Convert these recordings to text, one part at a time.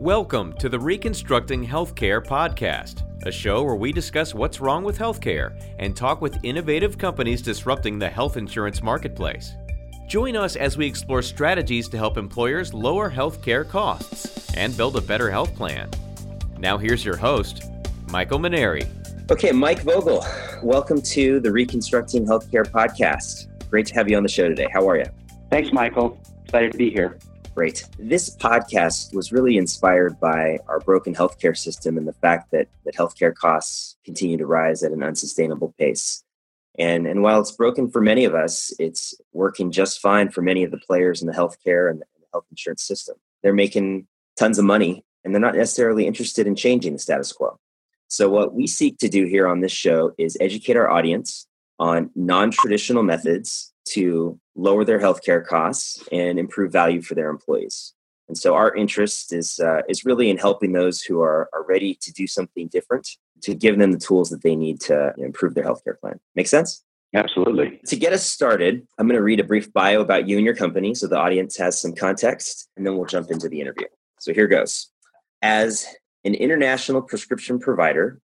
Welcome to the Reconstructing Healthcare podcast, a show where we discuss what's wrong with healthcare and talk with innovative companies disrupting the health insurance marketplace. Join us as we explore strategies to help employers lower healthcare costs and build a better health plan. Now, here's your host, Michael Maneri. Okay, Mike Vogel, welcome to the Reconstructing Healthcare podcast. Great to have you on the show today. How are you? Thanks, Michael. Excited to be here. Great. This podcast was really inspired by our broken healthcare system and the fact that, that healthcare costs continue to rise at an unsustainable pace. And, and while it's broken for many of us, it's working just fine for many of the players in the healthcare and the health insurance system. They're making tons of money and they're not necessarily interested in changing the status quo. So, what we seek to do here on this show is educate our audience on non traditional methods to lower their healthcare costs and improve value for their employees. And so our interest is uh, is really in helping those who are, are ready to do something different to give them the tools that they need to improve their healthcare plan. Make sense? Absolutely. To get us started, I'm going to read a brief bio about you and your company so the audience has some context, and then we'll jump into the interview. So here goes. As an international prescription provider,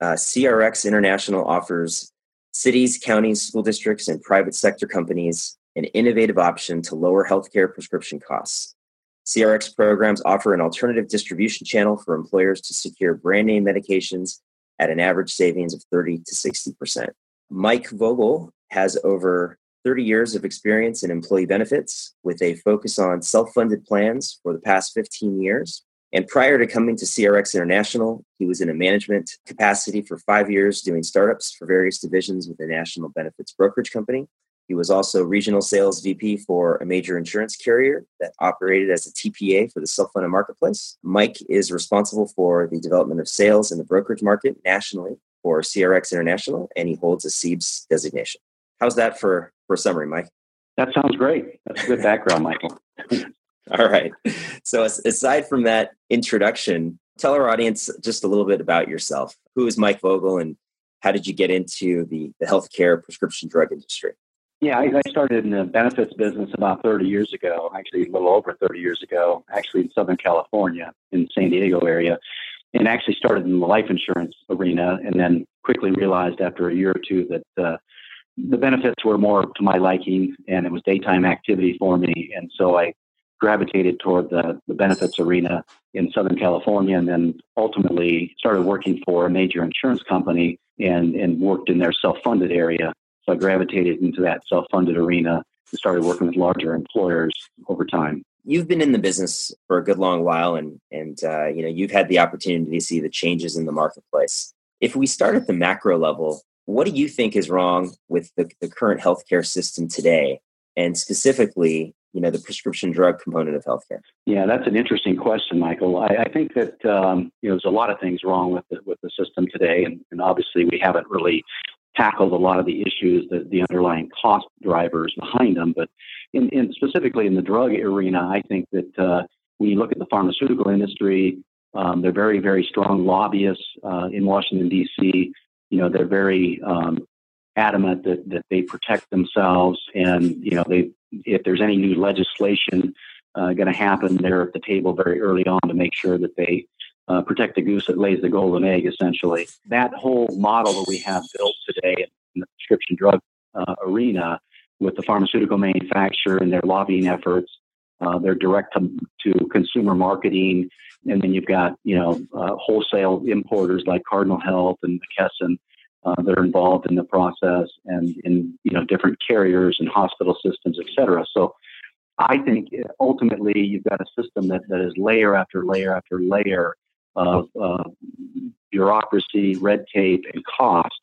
uh, CRX International offers cities, counties, school districts, and private sector companies an innovative option to lower healthcare prescription costs. CRX programs offer an alternative distribution channel for employers to secure brand name medications at an average savings of 30 to 60%. Mike Vogel has over 30 years of experience in employee benefits with a focus on self funded plans for the past 15 years. And prior to coming to CRX International, he was in a management capacity for five years doing startups for various divisions with a national benefits brokerage company. He was also regional sales VP for a major insurance carrier that operated as a TPA for the self funded marketplace. Mike is responsible for the development of sales in the brokerage market nationally for CRX International, and he holds a CEBS designation. How's that for, for a summary, Mike? That sounds great. That's a good background, Michael. All right. So, aside from that introduction, tell our audience just a little bit about yourself. Who is Mike Vogel and how did you get into the, the healthcare prescription drug industry? Yeah, I, I started in the benefits business about 30 years ago, actually a little over 30 years ago, actually in Southern California, in the San Diego area, and actually started in the life insurance arena and then quickly realized after a year or two that uh, the benefits were more to my liking and it was daytime activity for me. And so I gravitated toward the, the benefits arena in Southern California and then ultimately started working for a major insurance company and, and worked in their self funded area. So I gravitated into that self funded arena and started working with larger employers over time. You've been in the business for a good long while, and and uh, you know you've had the opportunity to see the changes in the marketplace. If we start at the macro level, what do you think is wrong with the, the current healthcare system today, and specifically you know the prescription drug component of healthcare? Yeah, that's an interesting question, Michael. I, I think that um, you know there's a lot of things wrong with the, with the system today, and, and obviously we haven't really tackled a lot of the issues, that the underlying cost drivers behind them. But in, in specifically in the drug arena, I think that uh, when you look at the pharmaceutical industry, um, they're very, very strong lobbyists uh, in Washington D.C. You know, they're very um, adamant that, that they protect themselves and you know they if there's any new legislation uh, going to happen they're at the table very early on to make sure that they uh, protect the goose that lays the golden egg essentially. That whole model that we have built today in the prescription drug uh, arena with the pharmaceutical manufacturer and their lobbying efforts uh, their direct to, to, consumer marketing. And then you've got you know uh, wholesale importers like Cardinal Health and McKesson uh, that are involved in the process and in you know different carriers and hospital systems, et cetera. So I think ultimately you've got a system that, that is layer after layer after layer of uh, bureaucracy, red tape, and cost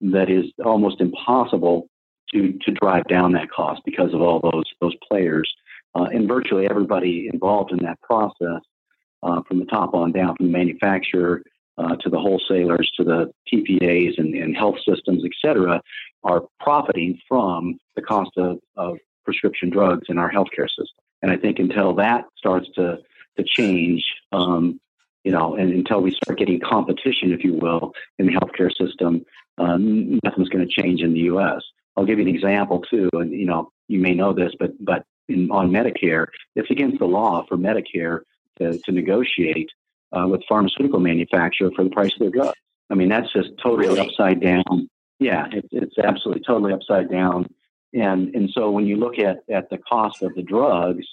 that is almost impossible to to drive down that cost because of all those those players uh, and virtually everybody involved in that process, uh, from the top on down, from the manufacturer uh, to the wholesalers, to the TPAs and, and health systems, et cetera, are profiting from the cost of, of prescription drugs in our healthcare system. And I think until that starts to to change, um, you know, and until we start getting competition, if you will, in the healthcare system, um, nothing's going to change in the U.S. I'll give you an example too, and you know, you may know this, but but in, on Medicare, it's against the law for Medicare to, to negotiate uh, with pharmaceutical manufacturer for the price of their drugs. I mean, that's just totally upside down. Yeah, it, it's absolutely totally upside down. And and so when you look at, at the cost of the drugs,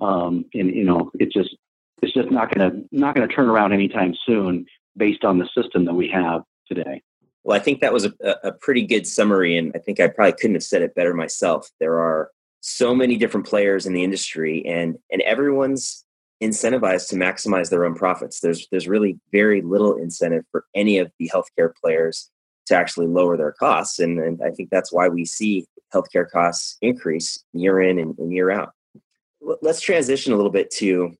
um, and you know, it just it's just not going to not to turn around anytime soon based on the system that we have today. Well, I think that was a, a pretty good summary, and I think I probably couldn't have said it better myself. There are so many different players in the industry, and and everyone's incentivized to maximize their own profits. There's there's really very little incentive for any of the healthcare players to actually lower their costs, and, and I think that's why we see healthcare costs increase year in and, and year out. Let's transition a little bit to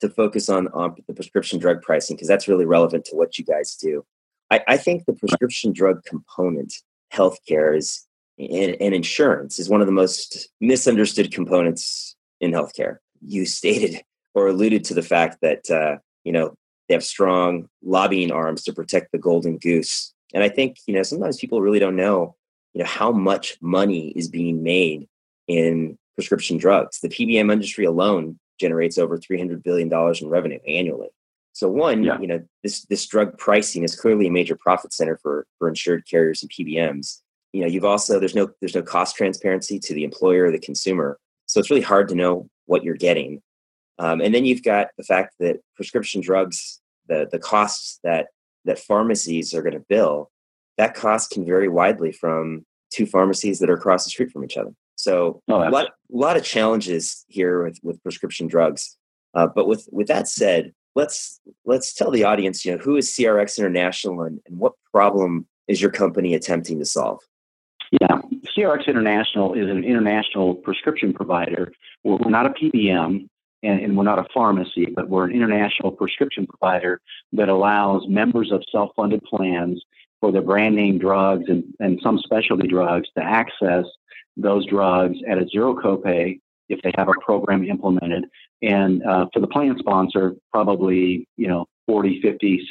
to focus on, on the prescription drug pricing because that's really relevant to what you guys do. I, I think the prescription drug component, healthcare, is and, and insurance is one of the most misunderstood components in healthcare. You stated or alluded to the fact that uh, you know they have strong lobbying arms to protect the golden goose, and I think you know sometimes people really don't know you know how much money is being made in prescription drugs. The PBM industry alone generates over three hundred billion dollars in revenue annually. So one, yeah. you know, this this drug pricing is clearly a major profit center for for insured carriers and PBMs. You know, you've also there's no there's no cost transparency to the employer or the consumer, so it's really hard to know what you're getting. Um, and then you've got the fact that prescription drugs, the the costs that that pharmacies are going to bill, that cost can vary widely from two pharmacies that are across the street from each other. So oh, a lot a lot of challenges here with with prescription drugs. Uh, but with with that said, let's let's tell the audience, you know, who is CRX International and, and what problem is your company attempting to solve? Yeah, CRX International is an international prescription provider. We're, we're not a PBM and, and, we're not a pharmacy, but we're an international prescription provider that allows members of self funded plans for their brand name drugs and, and some specialty drugs to access those drugs at a zero copay if they have a program implemented. And uh, for the plan sponsor, probably, you know, 40, 50,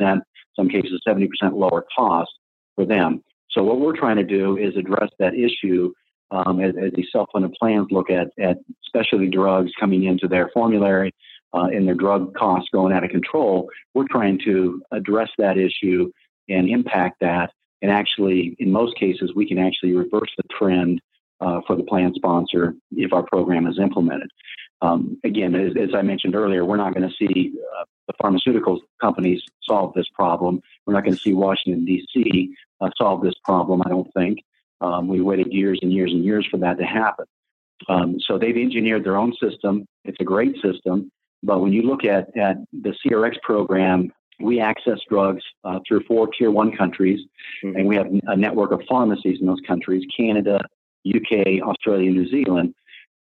60%, some cases 70% lower cost for them. So what we're trying to do is address that issue um, as, as these self-funded plans look at, at specialty drugs coming into their formulary uh, and their drug costs going out of control. We're trying to address that issue and impact that. And actually, in most cases, we can actually reverse the trend uh, for the plan sponsor if our program is implemented. Um, again, as, as, I mentioned earlier, we're not going to see uh, the pharmaceutical companies solve this problem. We're not going to see Washington, D.C. Uh, solve this problem, I don't think. Um, we waited years and years and years for that to happen. Um, so they've engineered their own system. It's a great system. But when you look at, at the CRX program, we access drugs uh, through four tier one countries, mm-hmm. and we have a network of pharmacies in those countries Canada, UK, Australia, New Zealand,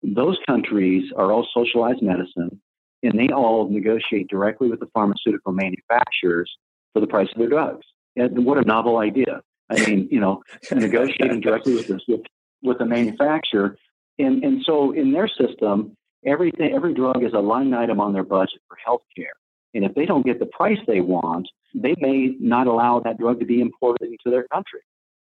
those countries are all socialized medicine, and they all negotiate directly with the pharmaceutical manufacturers for the price of their drugs. And what a novel idea! I mean, you know, negotiating directly with the with, with the manufacturer, and and so in their system, everything every drug is a line item on their budget for healthcare. And if they don't get the price they want, they may not allow that drug to be imported into their country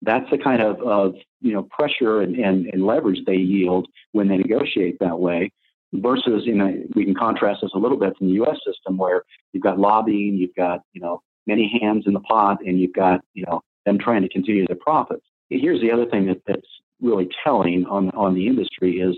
that's the kind of, of you know pressure and, and, and leverage they yield when they negotiate that way versus you know we can contrast this a little bit from the US system where you've got lobbying, you've got you know many hands in the pot and you've got you know them trying to continue their profits. Here's the other thing that, that's really telling on on the industry is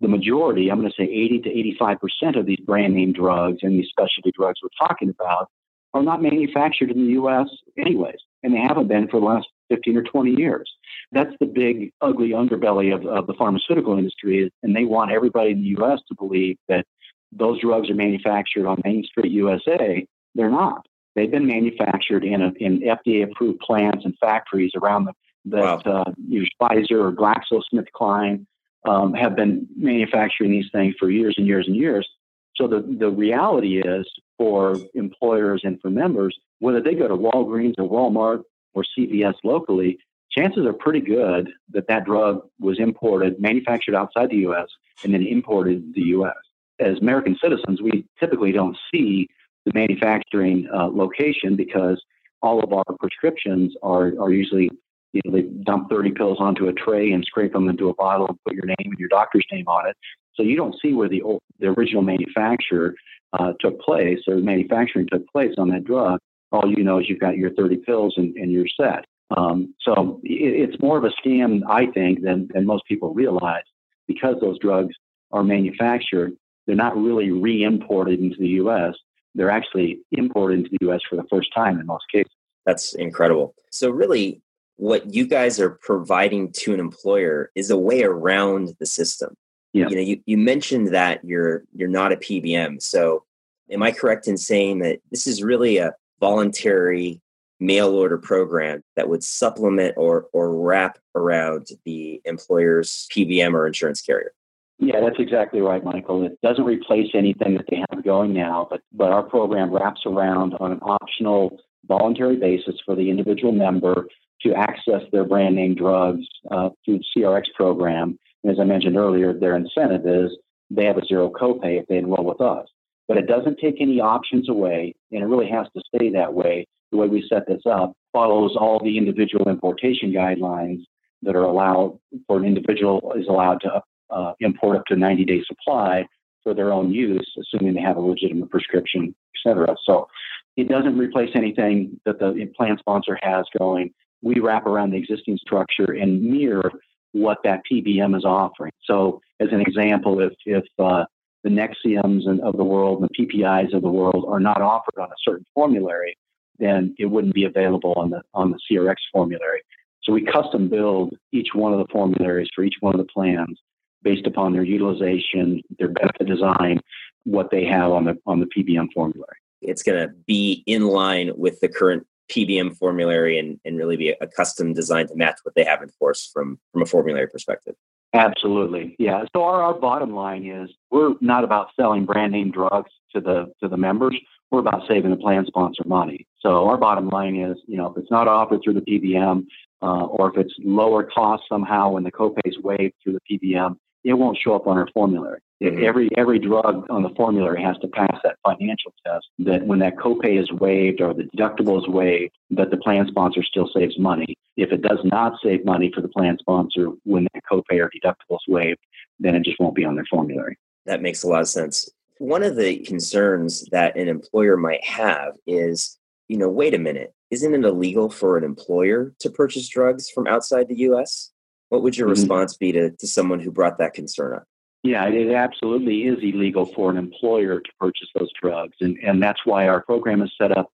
the majority, I'm going to say 80 to 85 percent of these brand name drugs and these specialty drugs we're talking about are not manufactured in the U.S. anyways, and they haven't been for the last 15 or 20 years. That's the big, ugly underbelly of, of the pharmaceutical industry, and they want everybody in the U.S. to believe that those drugs are manufactured on Main Street USA. They're not. They've been manufactured in, a, in FDA-approved plants and factories around the that wow. uh, Pfizer or GlaxoSmithKline um, have been manufacturing these things for years and years and years. So the, the reality is for employers and for members, whether they go to Walgreens or Walmart or CVS locally, chances are pretty good that that drug was imported, manufactured outside the U.S., and then imported to the U.S. As American citizens, we typically don't see the manufacturing uh, location because all of our prescriptions are, are usually, you know, they dump 30 pills onto a tray and scrape them into a bottle and put your name and your doctor's name on it. So you don't see where the, the original manufacturer uh, took place or manufacturing took place on that drug, all you know is you've got your 30 pills and, and you're set. Um, so it, it's more of a scam, I think, than, than most people realize because those drugs are manufactured. They're not really re imported into the U.S., they're actually imported into the U.S. for the first time in most cases. That's incredible. So, really, what you guys are providing to an employer is a way around the system. Yeah. You know, you, you mentioned that you're you're not a PBM. So am I correct in saying that this is really a voluntary mail order program that would supplement or or wrap around the employer's PBM or insurance carrier? Yeah, that's exactly right, Michael. It doesn't replace anything that they have going now, but, but our program wraps around on an optional voluntary basis for the individual member to access their brand name drugs uh, through the CRX program. And as I mentioned earlier, their incentive is they have a zero copay if they enroll with us. But it doesn't take any options away, and it really has to stay that way. The way we set this up follows all the individual importation guidelines that are allowed for an individual is allowed to uh, import up to 90 day supply for their own use, assuming they have a legitimate prescription, et cetera. So it doesn't replace anything that the plan sponsor has going we wrap around the existing structure and mirror what that PBM is offering. So, as an example, if if uh, the Nexiums of the world and the PPIs of the world are not offered on a certain formulary, then it wouldn't be available on the on the CRX formulary. So we custom build each one of the formularies for each one of the plans based upon their utilization, their benefit design, what they have on the on the PBM formulary. It's going to be in line with the current PBM formulary and, and really be a custom designed to match what they have in force from, from a formulary perspective. Absolutely. Yeah. So our, our bottom line is we're not about selling brand name drugs to the to the members. We're about saving the plan sponsor money. So our bottom line is, you know, if it's not offered through the PBM, uh, or if it's lower cost somehow when the copay is waived through the PBM, it won't show up on our formulary. Mm-hmm. Every every drug on the formulary has to pass that financial test. That when that copay is waived or the deductible is waived, that the plan sponsor still saves money. If it does not save money for the plan sponsor when that copay or deductible is waived, then it just won't be on their formulary. That makes a lot of sense. One of the concerns that an employer might have is, you know, wait a minute, isn't it illegal for an employer to purchase drugs from outside the U.S.? What would your mm-hmm. response be to, to someone who brought that concern up? Yeah, it absolutely is illegal for an employer to purchase those drugs. And, and that's why our program is set up,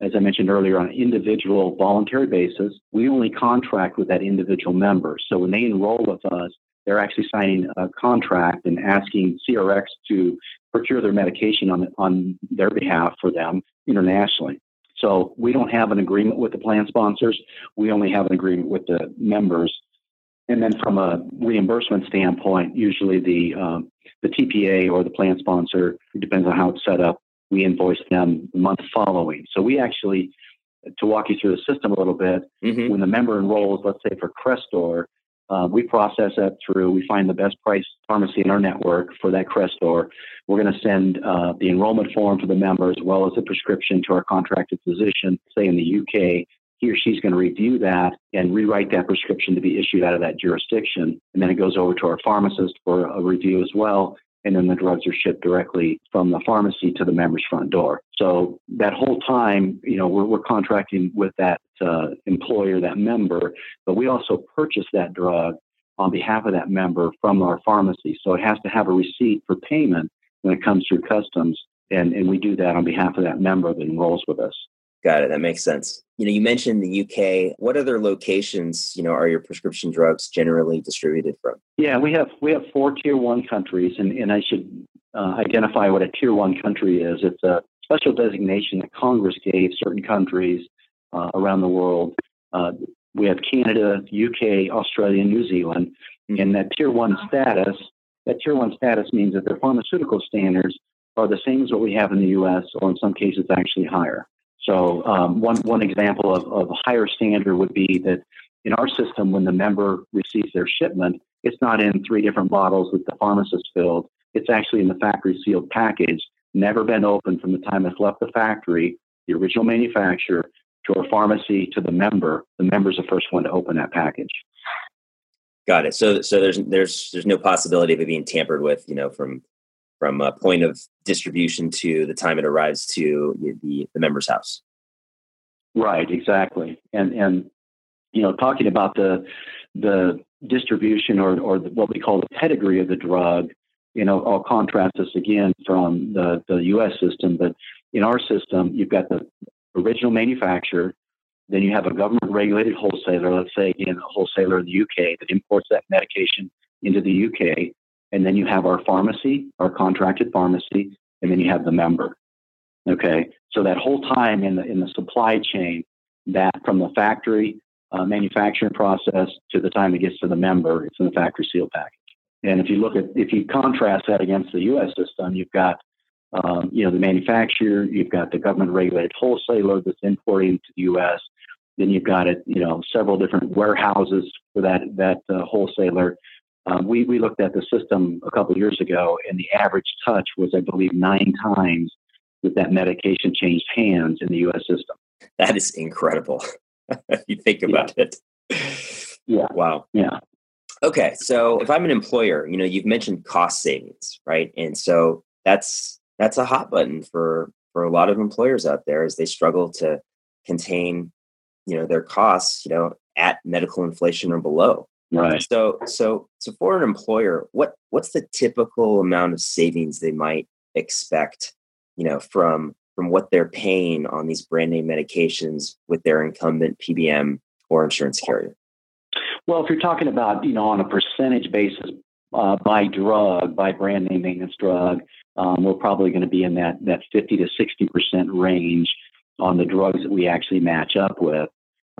as I mentioned earlier, on an individual voluntary basis. We only contract with that individual member. So when they enroll with us, they're actually signing a contract and asking CRX to procure their medication on, on their behalf for them internationally. So we don't have an agreement with the plan sponsors. We only have an agreement with the members and then from a reimbursement standpoint, usually the um, the TPA or the plan sponsor, it depends on how it's set up, we invoice them the month following. So we actually, to walk you through the system a little bit, mm-hmm. when the member enrolls, let's say for Crestor, uh, we process that through. We find the best price pharmacy in our network for that Crestor. We're going to send uh, the enrollment form for the member as well as the prescription to our contracted physician, say in the UK, he or she's going to review that and rewrite that prescription to be issued out of that jurisdiction. And then it goes over to our pharmacist for a review as well. And then the drugs are shipped directly from the pharmacy to the member's front door. So that whole time, you know, we're, we're contracting with that uh, employer, that member, but we also purchase that drug on behalf of that member from our pharmacy. So it has to have a receipt for payment when it comes through customs. And, and we do that on behalf of that member that enrolls with us. Got it. That makes sense. You know, you mentioned the UK. What other locations, you know, are your prescription drugs generally distributed from? Yeah, we have we have four tier one countries, and, and I should uh, identify what a tier one country is. It's a special designation that Congress gave certain countries uh, around the world. Uh, we have Canada, UK, Australia, New Zealand, mm-hmm. and that tier one status. That tier one status means that their pharmaceutical standards are the same as what we have in the U.S., or in some cases actually higher. So um, one one example of, of a higher standard would be that in our system, when the member receives their shipment, it's not in three different bottles that the pharmacist filled. It's actually in the factory sealed package, never been opened from the time it's left the factory, the original manufacturer, to our pharmacy, to the member. The member's the first one to open that package. Got it. So, so there's there's there's no possibility of it being tampered with, you know, from from a point of distribution to the time it arrives to the, the member's house. Right, exactly. And and you know, talking about the the distribution or or what we call the pedigree of the drug, you know, I'll contrast this again from the the U.S. system, but in our system, you've got the original manufacturer, then you have a government regulated wholesaler, let's say again a wholesaler in the UK that imports that medication into the UK, and then you have our pharmacy, our contracted pharmacy, and then you have the member. Okay, so that whole time in the in the supply chain, that from the factory uh, manufacturing process to the time it gets to the member, it's in the factory seal package. And if you look at if you contrast that against the U.S. system, you've got um, you know the manufacturer, you've got the government regulated wholesaler that's importing to the U.S. Then you've got it, you know, several different warehouses for that that uh, wholesaler. Um, we we looked at the system a couple of years ago, and the average touch was, I believe, nine times that that medication changed hands in the U.S. system. That is incredible. you think about yeah. it. Yeah. Wow. Yeah. Okay. So if I'm an employer, you know, you've mentioned cost savings, right? And so that's that's a hot button for for a lot of employers out there as they struggle to contain, you know, their costs, you know, at medical inflation or below. Right. So so so for an employer, what what's the typical amount of savings they might expect you know, from from what they're paying on these brand name medications with their incumbent PBM or insurance carrier? Well, if you're talking about, you know, on a percentage basis uh, by drug, by brand name maintenance drug, um, we're probably going to be in that, that 50 to 60% range on the drugs that we actually match up with.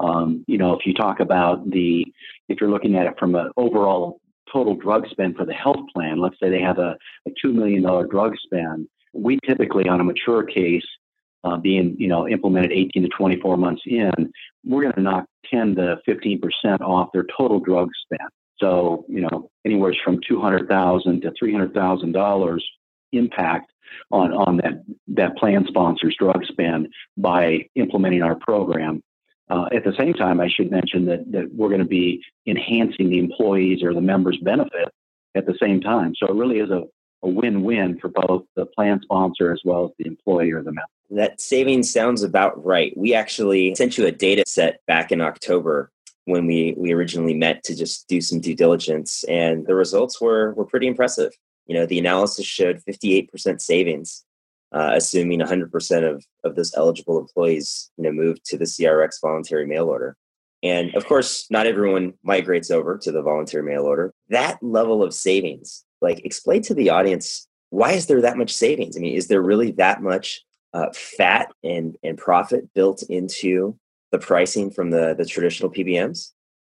Um, you know, if you talk about the, if you're looking at it from an overall total drug spend for the health plan, let's say they have a, a $2 million drug spend, we typically, on a mature case, uh, being you know implemented 18 to 24 months in, we're going to knock 10 to 15 percent off their total drug spend. So you know anywhere from 200,000 to 300,000 dollars impact on on that that plan sponsor's drug spend by implementing our program. Uh, at the same time, I should mention that that we're going to be enhancing the employees or the members' benefit at the same time. So it really is a a win-win for both the plan sponsor as well as the employee or the member. That savings sounds about right. We actually sent you a data set back in October when we we originally met to just do some due diligence, and the results were were pretty impressive. You know, the analysis showed 58% savings, uh, assuming 100% of of those eligible employees you know moved to the CRX voluntary mail order. And of course, not everyone migrates over to the voluntary mail order. That level of savings like explain to the audience why is there that much savings i mean is there really that much uh, fat and and profit built into the pricing from the the traditional PBMs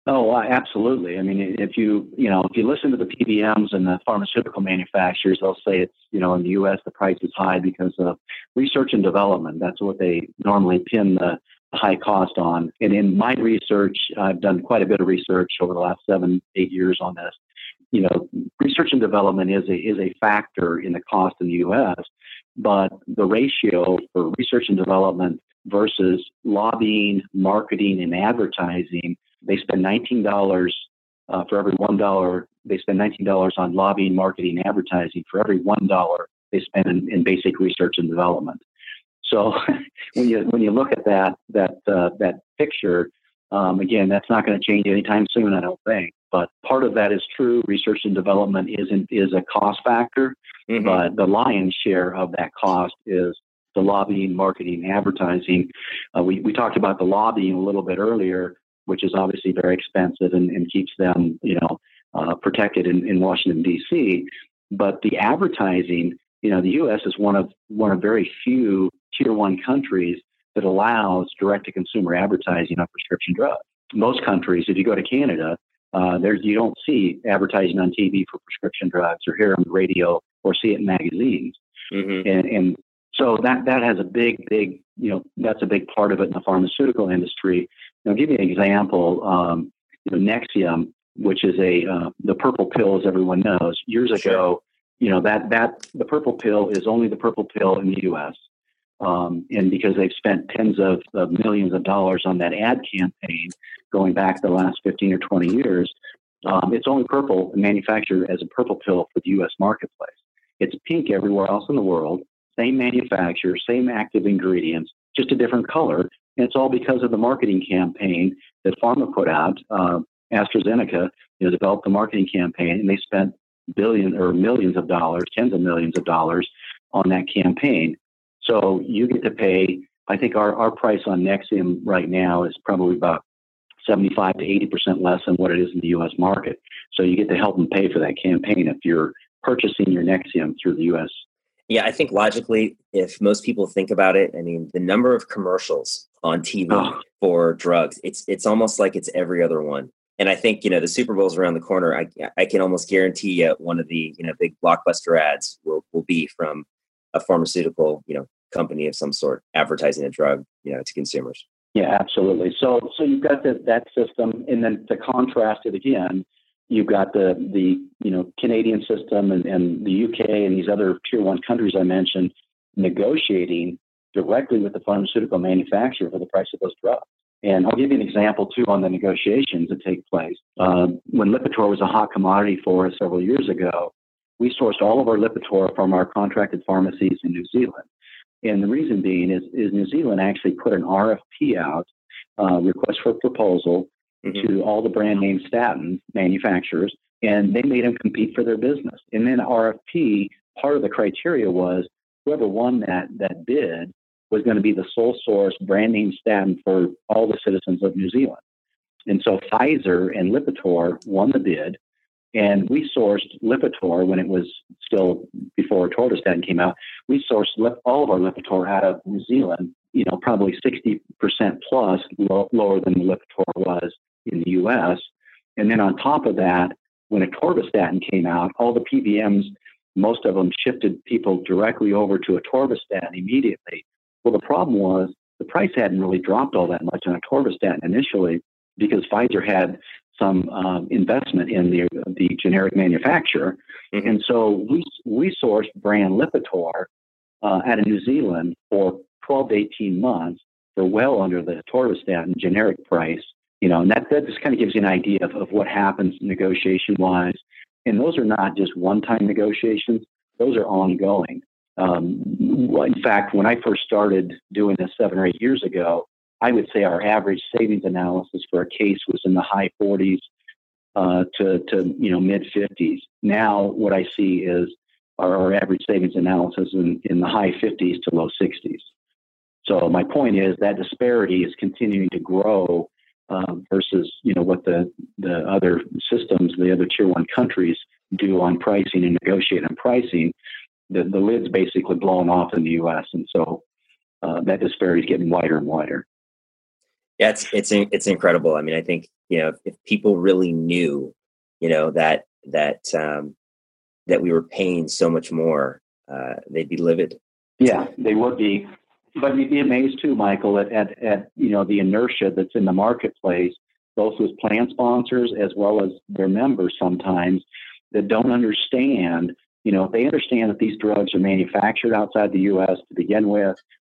Oh, absolutely. I mean, if you you know if you listen to the PBMs and the pharmaceutical manufacturers, they'll say it's you know in the U.S. the price is high because of research and development. That's what they normally pin the high cost on. And in my research, I've done quite a bit of research over the last seven eight years on this you know, research and development is a is a factor in the cost in the U.S., but the ratio for research and development versus lobbying, marketing, and advertising, they spend nineteen dollars uh, for every one dollar. They spend nineteen dollars on lobbying, marketing, advertising for every one dollar they spend in, in, basic research and development. So when you when you look at that that uh, that picture, um, again, that's not going to change anytime soon, I don't think. But part of that is true. Research and development isn't is a cost factor, mm-hmm. but the lion's share of that cost is the lobbying, marketing, advertising. Uh, we we talked about the lobbying a little bit earlier, which is obviously very expensive and, and keeps them, you know, uh, protected in, in Washington D.C. But the advertising, you know, the U.S. is one of one of very few tier one countries that allows direct to consumer advertising on prescription drugs. Most countries, if you go to Canada, uh, there's you don't see advertising on TV for prescription drugs or hear on the radio or see it in magazines. Mm-hmm. And, and so that that has a big, big, you know, that's a big part of it in the pharmaceutical industry. I'll give you an example. Um, you know, Nexium, which is a uh, the purple pill, as everyone knows, years sure. ago, you know that that the purple pill is only the purple pill in the U.S. Um, and because they've spent tens of, of, millions of dollars on that ad campaign going back the last 15 or 20 years, um, it's only purple manufactured as a purple pill for the U.S. marketplace. It's pink everywhere else in the world, same manufacturer, same active ingredients, just a different color. And it's all because of the marketing campaign that pharma put out. Uh, AstraZeneca you know, developed the marketing campaign, and they spent billions or millions of dollars, tens of millions of dollars on that campaign. So you get to pay. I think our, our price on Nexium right now is probably about 75 to 80 percent less than what it is in the U.S. market. So you get to help them pay for that campaign if you're purchasing your Nexium through the U.S. Yeah, I think logically, if most people think about it, I mean, the number of commercials on TV oh. Ah. for drugs, it's it's almost like it's every other one. And I think you know the Super Bowl's around the corner. I I can almost guarantee you one of the you know big blockbuster ads will will be from a pharmaceutical you know company of some sort advertising a drug you know to consumers. Yeah, absolutely. So so you've got the, that system, and then to contrast it again, you've got the the you know Canadian system and, and the UK and these other tier one countries I mentioned negotiating directly with the pharmaceutical manufacturer for the price of those drugs. And I'll give you an example too on the negotiations that take place. Uh, when Lipitor was a hot commodity for us several years ago, we sourced all of our Lipitor from our contracted pharmacies in New Zealand. And the reason being is, is New Zealand actually put an RFP out, uh, request for proposal, mm-hmm. to all the brand name statin manufacturers, and they made them compete for their business. And then RFP, part of the criteria was whoever won that that bid was going to be the sole source brand name statin for all the citizens of New Zealand. And so Pfizer and Lipitor won the bid, and we sourced Lipitor when it was still before atorvastatin came out. We sourced all of our Lipitor out of New Zealand, you know, probably 60% plus lower than the Lipitor was in the US. And then on top of that, when atorvastatin came out, all the PBMs, most of them shifted people directly over to atorvastatin immediately. Well, the problem was the price hadn't really dropped all that much on atorvastatin initially because Pfizer had some um, investment in the the generic manufacturer, mm-hmm. and so we we sourced brand Lipitor uh, out of New Zealand for 12 to 18 months for well under the atorvastatin generic price, you know, and that, that just kind of gives you an idea of, of what happens negotiation wise. And those are not just one time negotiations, those are ongoing. Um, in fact, when I first started doing this seven or eight years ago, I would say our average savings analysis for a case was in the high 40s uh, to, to you know mid 50s. Now, what I see is our, our average savings analysis in, in the high 50s to low 60s. So my point is that disparity is continuing to grow um, versus you know what the the other systems, the other tier one countries do on pricing and negotiate on pricing. The the lid's basically blown off in the U.S. and so uh, that disparity is getting wider and wider. Yeah, it's it's it's incredible. I mean, I think you know if people really knew, you know that that um, that we were paying so much more, uh, they'd be livid. Yeah, they would be but you'd be amazed too, Michael, at, at, at you know the inertia that's in the marketplace, both with plan sponsors as well as their members sometimes that don't understand. You know, if they understand that these drugs are manufactured outside the U.S. to begin with,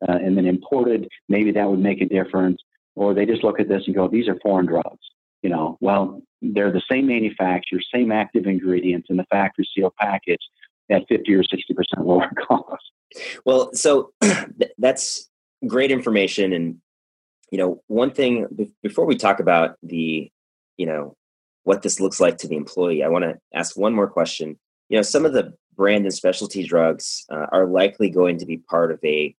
uh, and then imported, maybe that would make a difference. Or they just look at this and go, "These are foreign drugs." You know, well, they're the same manufacturer, same active ingredients in the factory seal package at 50 or 60 percent lower cost. Well, so that's great information. And, you know, one thing before we talk about the, you know, what this looks like to the employee, I want to ask one more question. You know, some of the brand and specialty drugs uh, are likely going to be part of a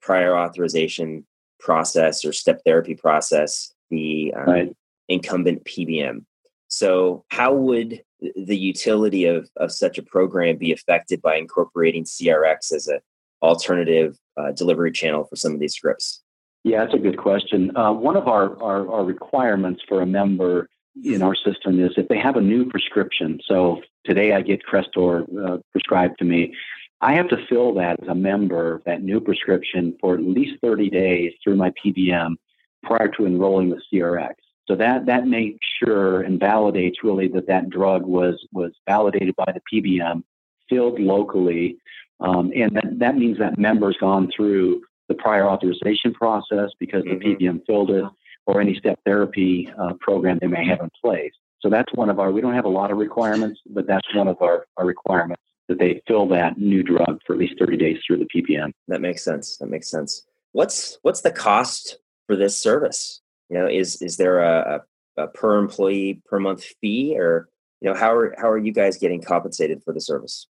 prior authorization process or step therapy process, the um, right. incumbent PBM. So, how would the utility of, of such a program be affected by incorporating CRX as an alternative uh, delivery channel for some of these scripts? Yeah, that's a good question. Uh, one of our, our, our, requirements for a member in our system is if they have a new prescription. So today I get Crestor uh, prescribed to me. I have to fill that as a member, that new prescription, for at least 30 days through my PBM prior to enrolling with CRX. So that that makes sure and validates really that that drug was was validated by the PBM, filled locally, um, and that, that means that member's gone through the prior authorization process because mm-hmm. the PBM filled it, or any step therapy uh, program they may have in place. So that's one of our. We don't have a lot of requirements, but that's one of our, our requirements that they fill that new drug for at least 30 days through the PBM. That makes sense. That makes sense. What's what's the cost for this service? Know, is is there a, a, per employee per month fee, or you know, how are how are you guys getting compensated for the service?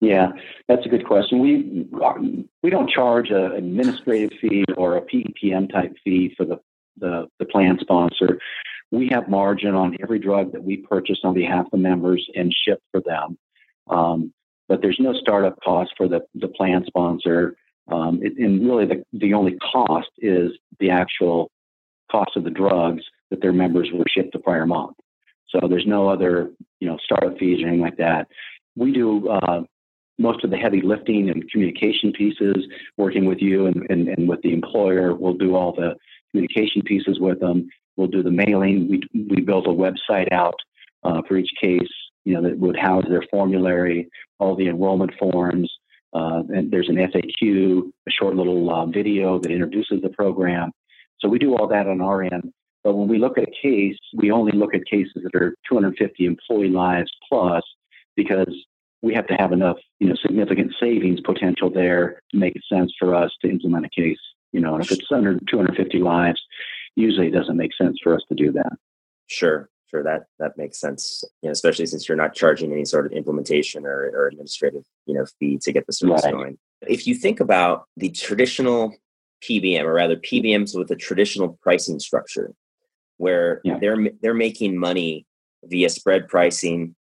Yeah, that's a good question. We we don't charge an administrative fee or a PEPM type fee for the, the, the plan sponsor. We have margin on every drug that we purchase on behalf of members and ship for them. Um, but there's no startup cost for the, the plan sponsor. Um, and really, the, the only cost is the actual cost of the drugs that their members were shipped the prior month. So there's no other, you know, startup fees or anything like that. We do uh, most of the heavy lifting and communication pieces, working with you and, and, and with the employer. We'll do all the communication pieces with them. We'll do the mailing. We, we built a website out uh, for each case, you know, that would house their formulary, all the enrollment forms. Uh, and there's an FAQ, a short little uh, video that introduces the program. So we do all that on our end. But when we look at a case, we only look at cases that are 250 employee lives plus because we have to have enough, you know, significant savings potential there to make sense for us to implement a case. You know, and if it's under 250 lives, usually it doesn't make sense for us to do that. Sure, sure. That that makes sense. You know, especially since you're not charging any sort of implementation or, or administrative, you know, fee to get the service right. going. If you think about the traditional PBM, or rather PBMs with a traditional pricing structure, where yeah. they're they're making money via spread pricing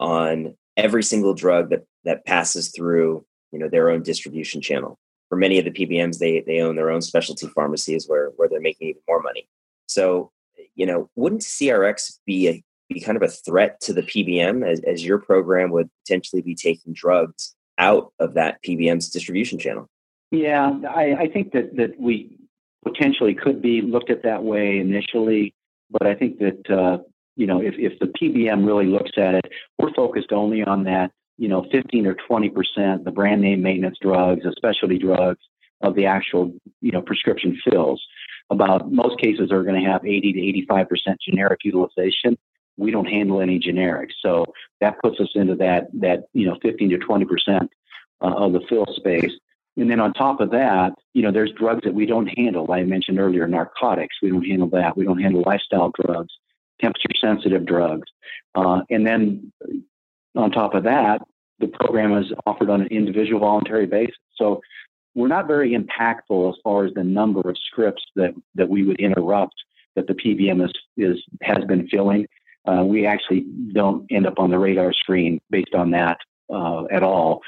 on every single drug that that passes through you know their own distribution channel. For many of the PBMs, they they own their own specialty pharmacies where where they're making even more money. So you know, wouldn't CRX be a be kind of a threat to the PBM as, as your program would potentially be taking drugs out of that PBM's distribution channel? Yeah, I, I think that that we potentially could be looked at that way initially, but I think that uh, you know, if, if the PBM really looks at it, we're focused only on that, you know, 15 or 20 percent, the brand name maintenance drugs, the specialty drugs of the actual, you know, prescription fills. About most cases are going to have 80 to 85 percent generic utilization. We don't handle any generics, so that puts us into that that you know 15 to 20 percent uh, of the fill space. And then on top of that, you know, there's drugs that we don't handle. I mentioned earlier narcotics. We don't handle that. We don't handle lifestyle drugs temperature sensitive drugs. Uh, and then on top of that, the program is offered on an individual voluntary basis. So we're not very impactful as far as the number of scripts that, that we would interrupt that the PBM is, is has been filling. Uh, we actually don't end up on the radar screen based on that uh, at all.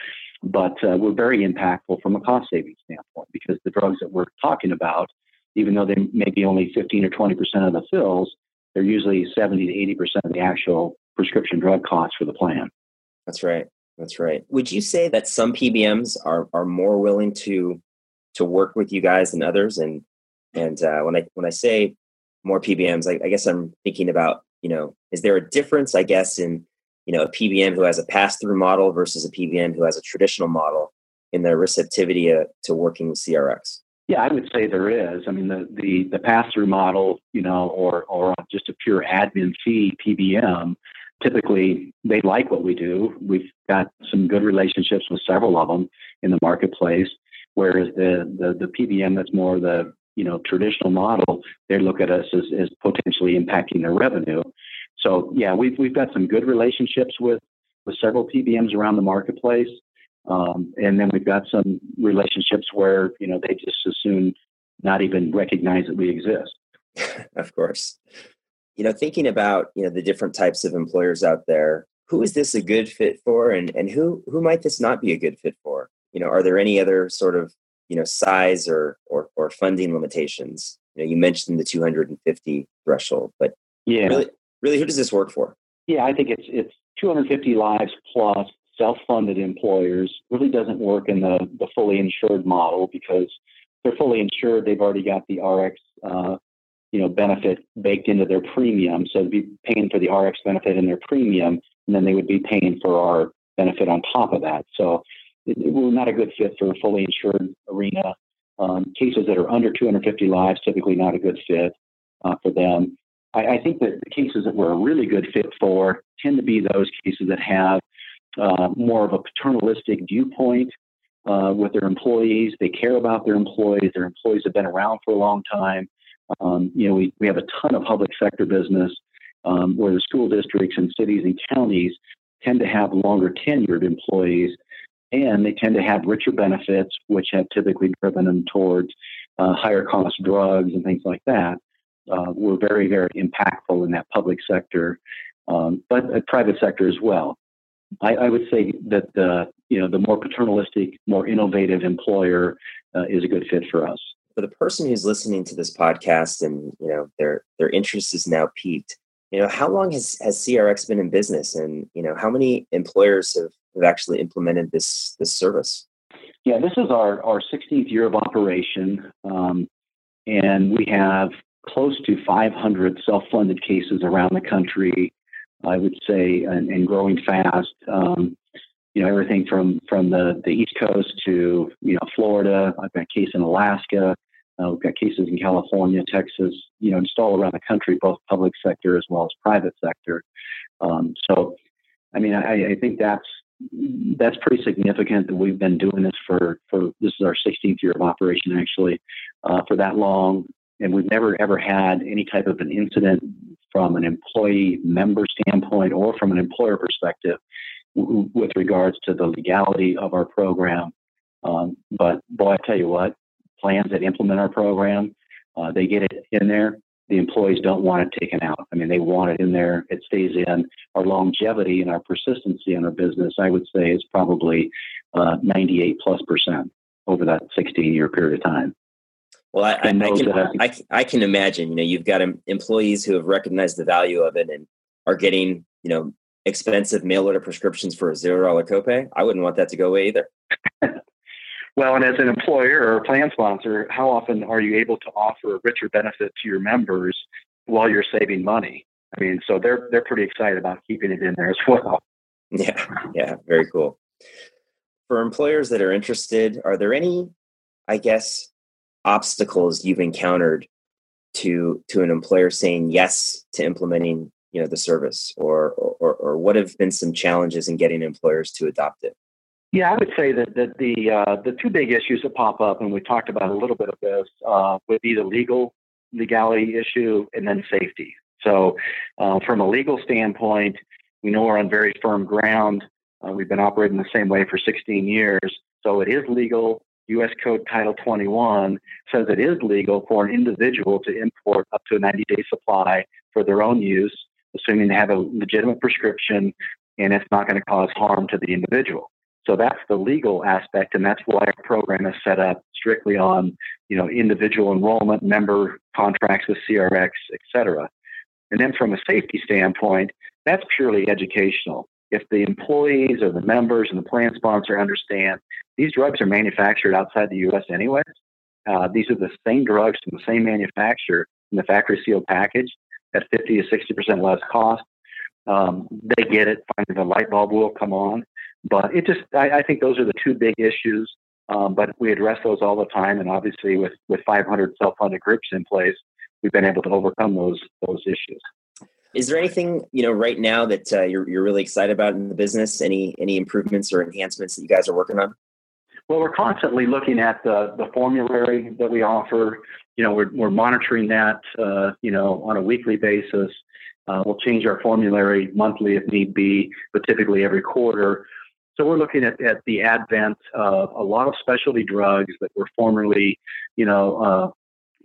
But uh, we're very impactful from a cost saving standpoint because the drugs that we're talking about, even though they may be only 15 or 20 percent of the fills, they're usually 70 to 80 percent of the actual prescription drug costs for the plan. That's right. That's right. Would you say that some PBMs are are more willing to to work with you guys than others? And and uh, when I when I say more PBMs, I, I guess I'm thinking about you know is there a difference? I guess in you know a PBM who has a pass through model versus a PBM who has a traditional model in their receptivity uh, to working with CRX. Yeah, I would say there is. I mean, the the, the pass through model, you know, or or just a pure admin fee PBM. Typically, they like what we do. We've got some good relationships with several of them in the marketplace. Whereas the the, the PBM that's more the you know traditional model, they look at us as, as potentially impacting their revenue. So yeah, we've we've got some good relationships with with several PBMs around the marketplace. Um, and then we've got some relationships where, you know, they just as soon not even recognize that we exist. of course. You know, thinking about, you know, the different types of employers out there, who is this a good fit for and, and who, who might this not be a good fit for? You know, are there any other sort of, you know, size or, or, or funding limitations? You know, you mentioned the 250 threshold, but yeah, really, really, who does this work for? Yeah, I think it's, it's 250 lives plus self-funded employers really doesn't work in the, the fully insured model because they're fully insured. They've already got the RX, uh, you know, benefit baked into their premium. So they'd be paying for the RX benefit in their premium, and then they would be paying for our benefit on top of that. So it, it, we're not a good fit for a fully insured arena. Um, cases that are under 250 lives, typically not a good fit uh, for them. I, I think that the cases that we're a really good fit for tend to be those cases that have uh, more of a paternalistic viewpoint uh, with their employees. They care about their employees. Their employees have been around for a long time. Um, you know, we, we have a ton of public sector business um, where the school districts and cities and counties tend to have longer tenured employees and they tend to have richer benefits, which have typically driven them towards uh, higher cost drugs and things like that. Uh, were very, very impactful in that public sector, um, but private sector as well. I, I, would say that the you know the more paternalistic, more innovative employer uh, is a good fit for us. For the person who's listening to this podcast and you know their their interest is now piqued, you know how long has has CRX been in business, and you know how many employers have, have actually implemented this this service? Yeah, this is our our 16th year of operation, um, and we have close to 500 self-funded cases around the country. I would say, and, and growing fast. Um, you know, everything from from the the East Coast to you know Florida. I've got a case in Alaska. Uh, we've got cases in California, Texas, you know, just all around the country, both public sector as well as private sector. Um, so, I mean, I, I, think that's that's pretty significant that we've been doing this for for this is our 16th year of operation actually uh, for that long, and we've never ever had any type of an incident from an employee member standpoint or from an employer perspective w- with regards to the legality of our program. Um, but boy, I tell you what, plans that implement our program, uh, they get it in there. The employees don't want it taken out. I mean, they want it in there. It stays in. Our longevity and our persistency in our business, I would say, is probably uh, 98 plus percent over that 16 year period of time. Well, I, I, I, can, I, I, can imagine. You know, you've got employees who have recognized the value of it and are getting, you know, expensive mail order prescriptions for a zero dollar copay. I wouldn't want that to go away either. Well, and as an employer or a plan sponsor, how often are you able to offer a richer benefit to your members while you're saving money? I mean, so they're they're pretty excited about keeping it in there as well. Yeah, yeah, very cool. For employers that are interested, are there any, I guess, obstacles you've encountered to to an employer saying yes to implementing you know the service, or or or what have been some challenges in getting employers to adopt it? Yeah, I would say that, that the uh, the two big issues that pop up, and we talked about a little bit of this, uh, would be the legal legality issue and then safety. So, uh, from a legal standpoint, we know we're on very firm ground. Uh, we've been operating the same way for 16 years, so it is legal. U.S. Code Title 21 says it is legal for an individual to import up to a 90 day supply for their own use, assuming they have a legitimate prescription and it's not going to cause harm to the individual. So that's the legal aspect, and that's why our program is set up strictly on, you know, individual enrollment, member contracts with CRX, et cetera. And then from a safety standpoint, that's purely educational. If the employees or the members and the plan sponsor understand these drugs are manufactured outside the U.S. anyway. uh, these are the same drugs from the same manufacturer in the factory sealed package at 50 to 60% less cost. Um, they get it. Finally, the light bulb will come on. But it just, I, I think those are the two big issues. Um, but we address those all the time, and obviously, with with 500 self-funded groups in place, we've been able to overcome those those issues. Is there anything you know right now that uh, you're you're really excited about in the business? Any any improvements or enhancements that you guys are working on? Well, we're constantly looking at the the formulary that we offer. You know, we're we're monitoring that. Uh, you know, on a weekly basis. Uh, we'll change our formulary monthly if need be, but typically every quarter. So we're looking at, at the advent of a lot of specialty drugs that were formerly, you know, uh,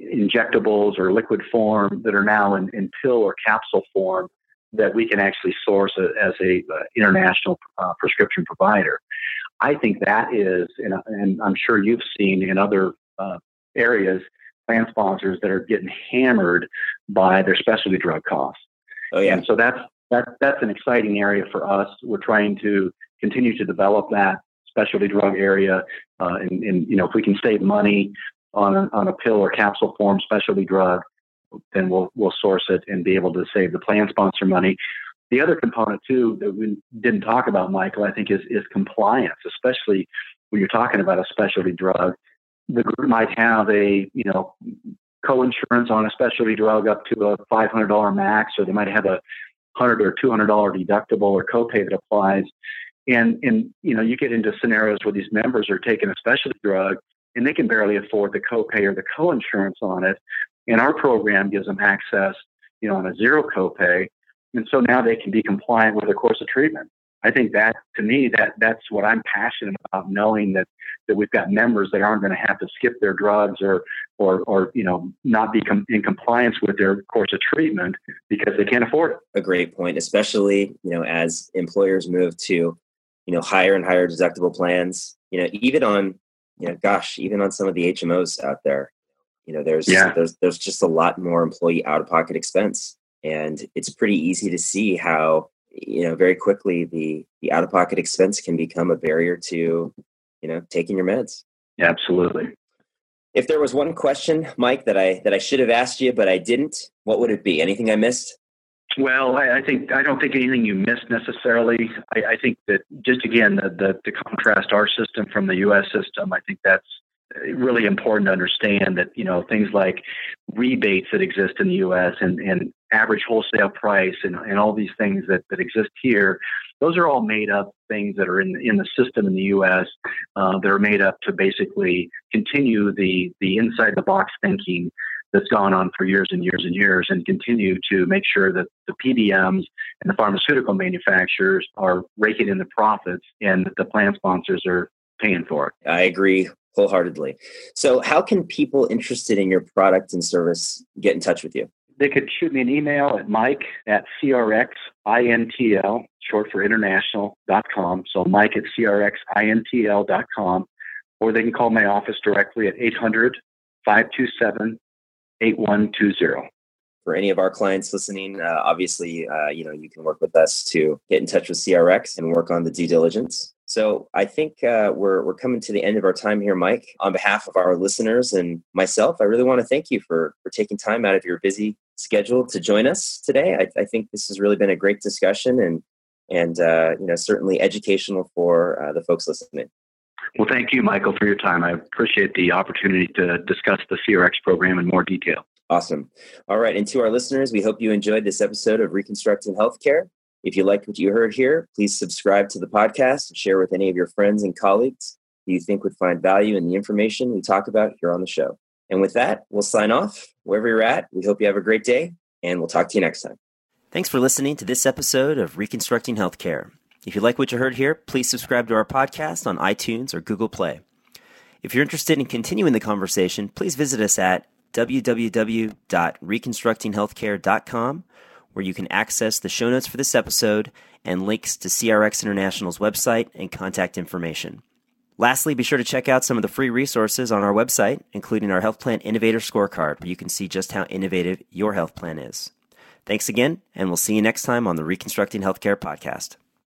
injectables or liquid form that are now in, in, pill or capsule form that we can actually source a, as a uh, international uh, prescription provider. I think that is, and, and, I'm sure you've seen in other uh, areas, plan sponsors that are getting hammered by their specialty drug costs. Oh yeah. And so that's that that's an exciting area for us. We're trying to continue to develop that specialty drug area. Uh, and, and, you know, if we can save money on a, on a pill or capsule form specialty drug, then we'll we'll source it and be able to save the plan sponsor money. The other component too that we didn't talk about, Michael, I think is is compliance, especially when you're talking about a specialty drug. The group might have a you know co-insurance on a specialty drug up to a $500 max, or they might have a hundred or two hundred dollar deductible or copay that applies And and you know, you get into scenarios where these members are taking a specialty drug and they can barely afford the copay or the co-insurance on it. And our program gives them access, you know, on a zero copay. And so now they can be compliant with a course of treatment. I think that to me that that's what I'm passionate about knowing that that we've got members that aren't going to have to skip their drugs or or or you know not be com- in compliance with their course of treatment because they can't afford it. A great point, especially you know as employers move to you know higher and higher deductible plans. You know even on you know gosh even on some of the HMOs out there, you know there's yeah. there's there's just a lot more employee out of pocket expense, and it's pretty easy to see how you know very quickly the the out of pocket expense can become a barrier to you know taking your meds. Absolutely. If there was one question mike that i that i should have asked you but i didn't what would it be? Anything i missed well, I, I, think I don't think anything you missed necessarily. I, I think that just again the, the, the contrast our system from the U.S. system. I think that's really important to understand that you know things like rebates that exist in the U.S. and, and average wholesale price and, and all these things that, that exist here, those are all made up things that are in in the system in the U.S. Uh, that are made up to basically continue the the inside the box thinking that's gone on for years and years and years, and continue to make sure that the PBMs and the pharmaceutical manufacturers are raking in the profits and that the plan sponsors are paying for it. I agree wholeheartedly. So, how can people interested in your product and service get in touch with you? They could shoot me an email at mike at crxintl, short for international.com. So, mike at crxintl.com. Or they can call my office directly at 800 527 8120 for any of our clients listening, uh, obviously, uh, you know, you can work with us to get in touch with CRX and work on the due diligence. So I think uh, we're we're coming to the end of our time here, Mike. On behalf of our listeners and myself, I really want to thank you for for taking time out of your busy schedule to join us today. I, I think this has really been a great discussion and and uh, you know certainly educational for uh, the folks listening. Well, thank you, Michael, for your time. I appreciate the opportunity to discuss the CRX program in more detail. Awesome. All right. And to our listeners, we hope you enjoyed this episode of Reconstructing Healthcare. If you liked what you heard here, please subscribe to the podcast and share with any of your friends and colleagues who you think would find value in the information we talk about here on the show. And with that, we'll sign off. Wherever you're at, we hope you have a great day, and we'll talk to you next time. Thanks for listening to this episode of Reconstructing Healthcare. If you like what you heard here, please subscribe to our podcast on iTunes or Google Play. If you're interested in continuing the conversation, please visit us at www.reconstructinghealthcare.com where you can access the show notes for this episode and links to CRX International's website and contact information. Lastly, be sure to check out some of the free resources on our website, including our Health Plan Innovator Scorecard, where you can see just how innovative your health plan is. Thanks again, and we'll see you next time on the Reconstructing Healthcare podcast.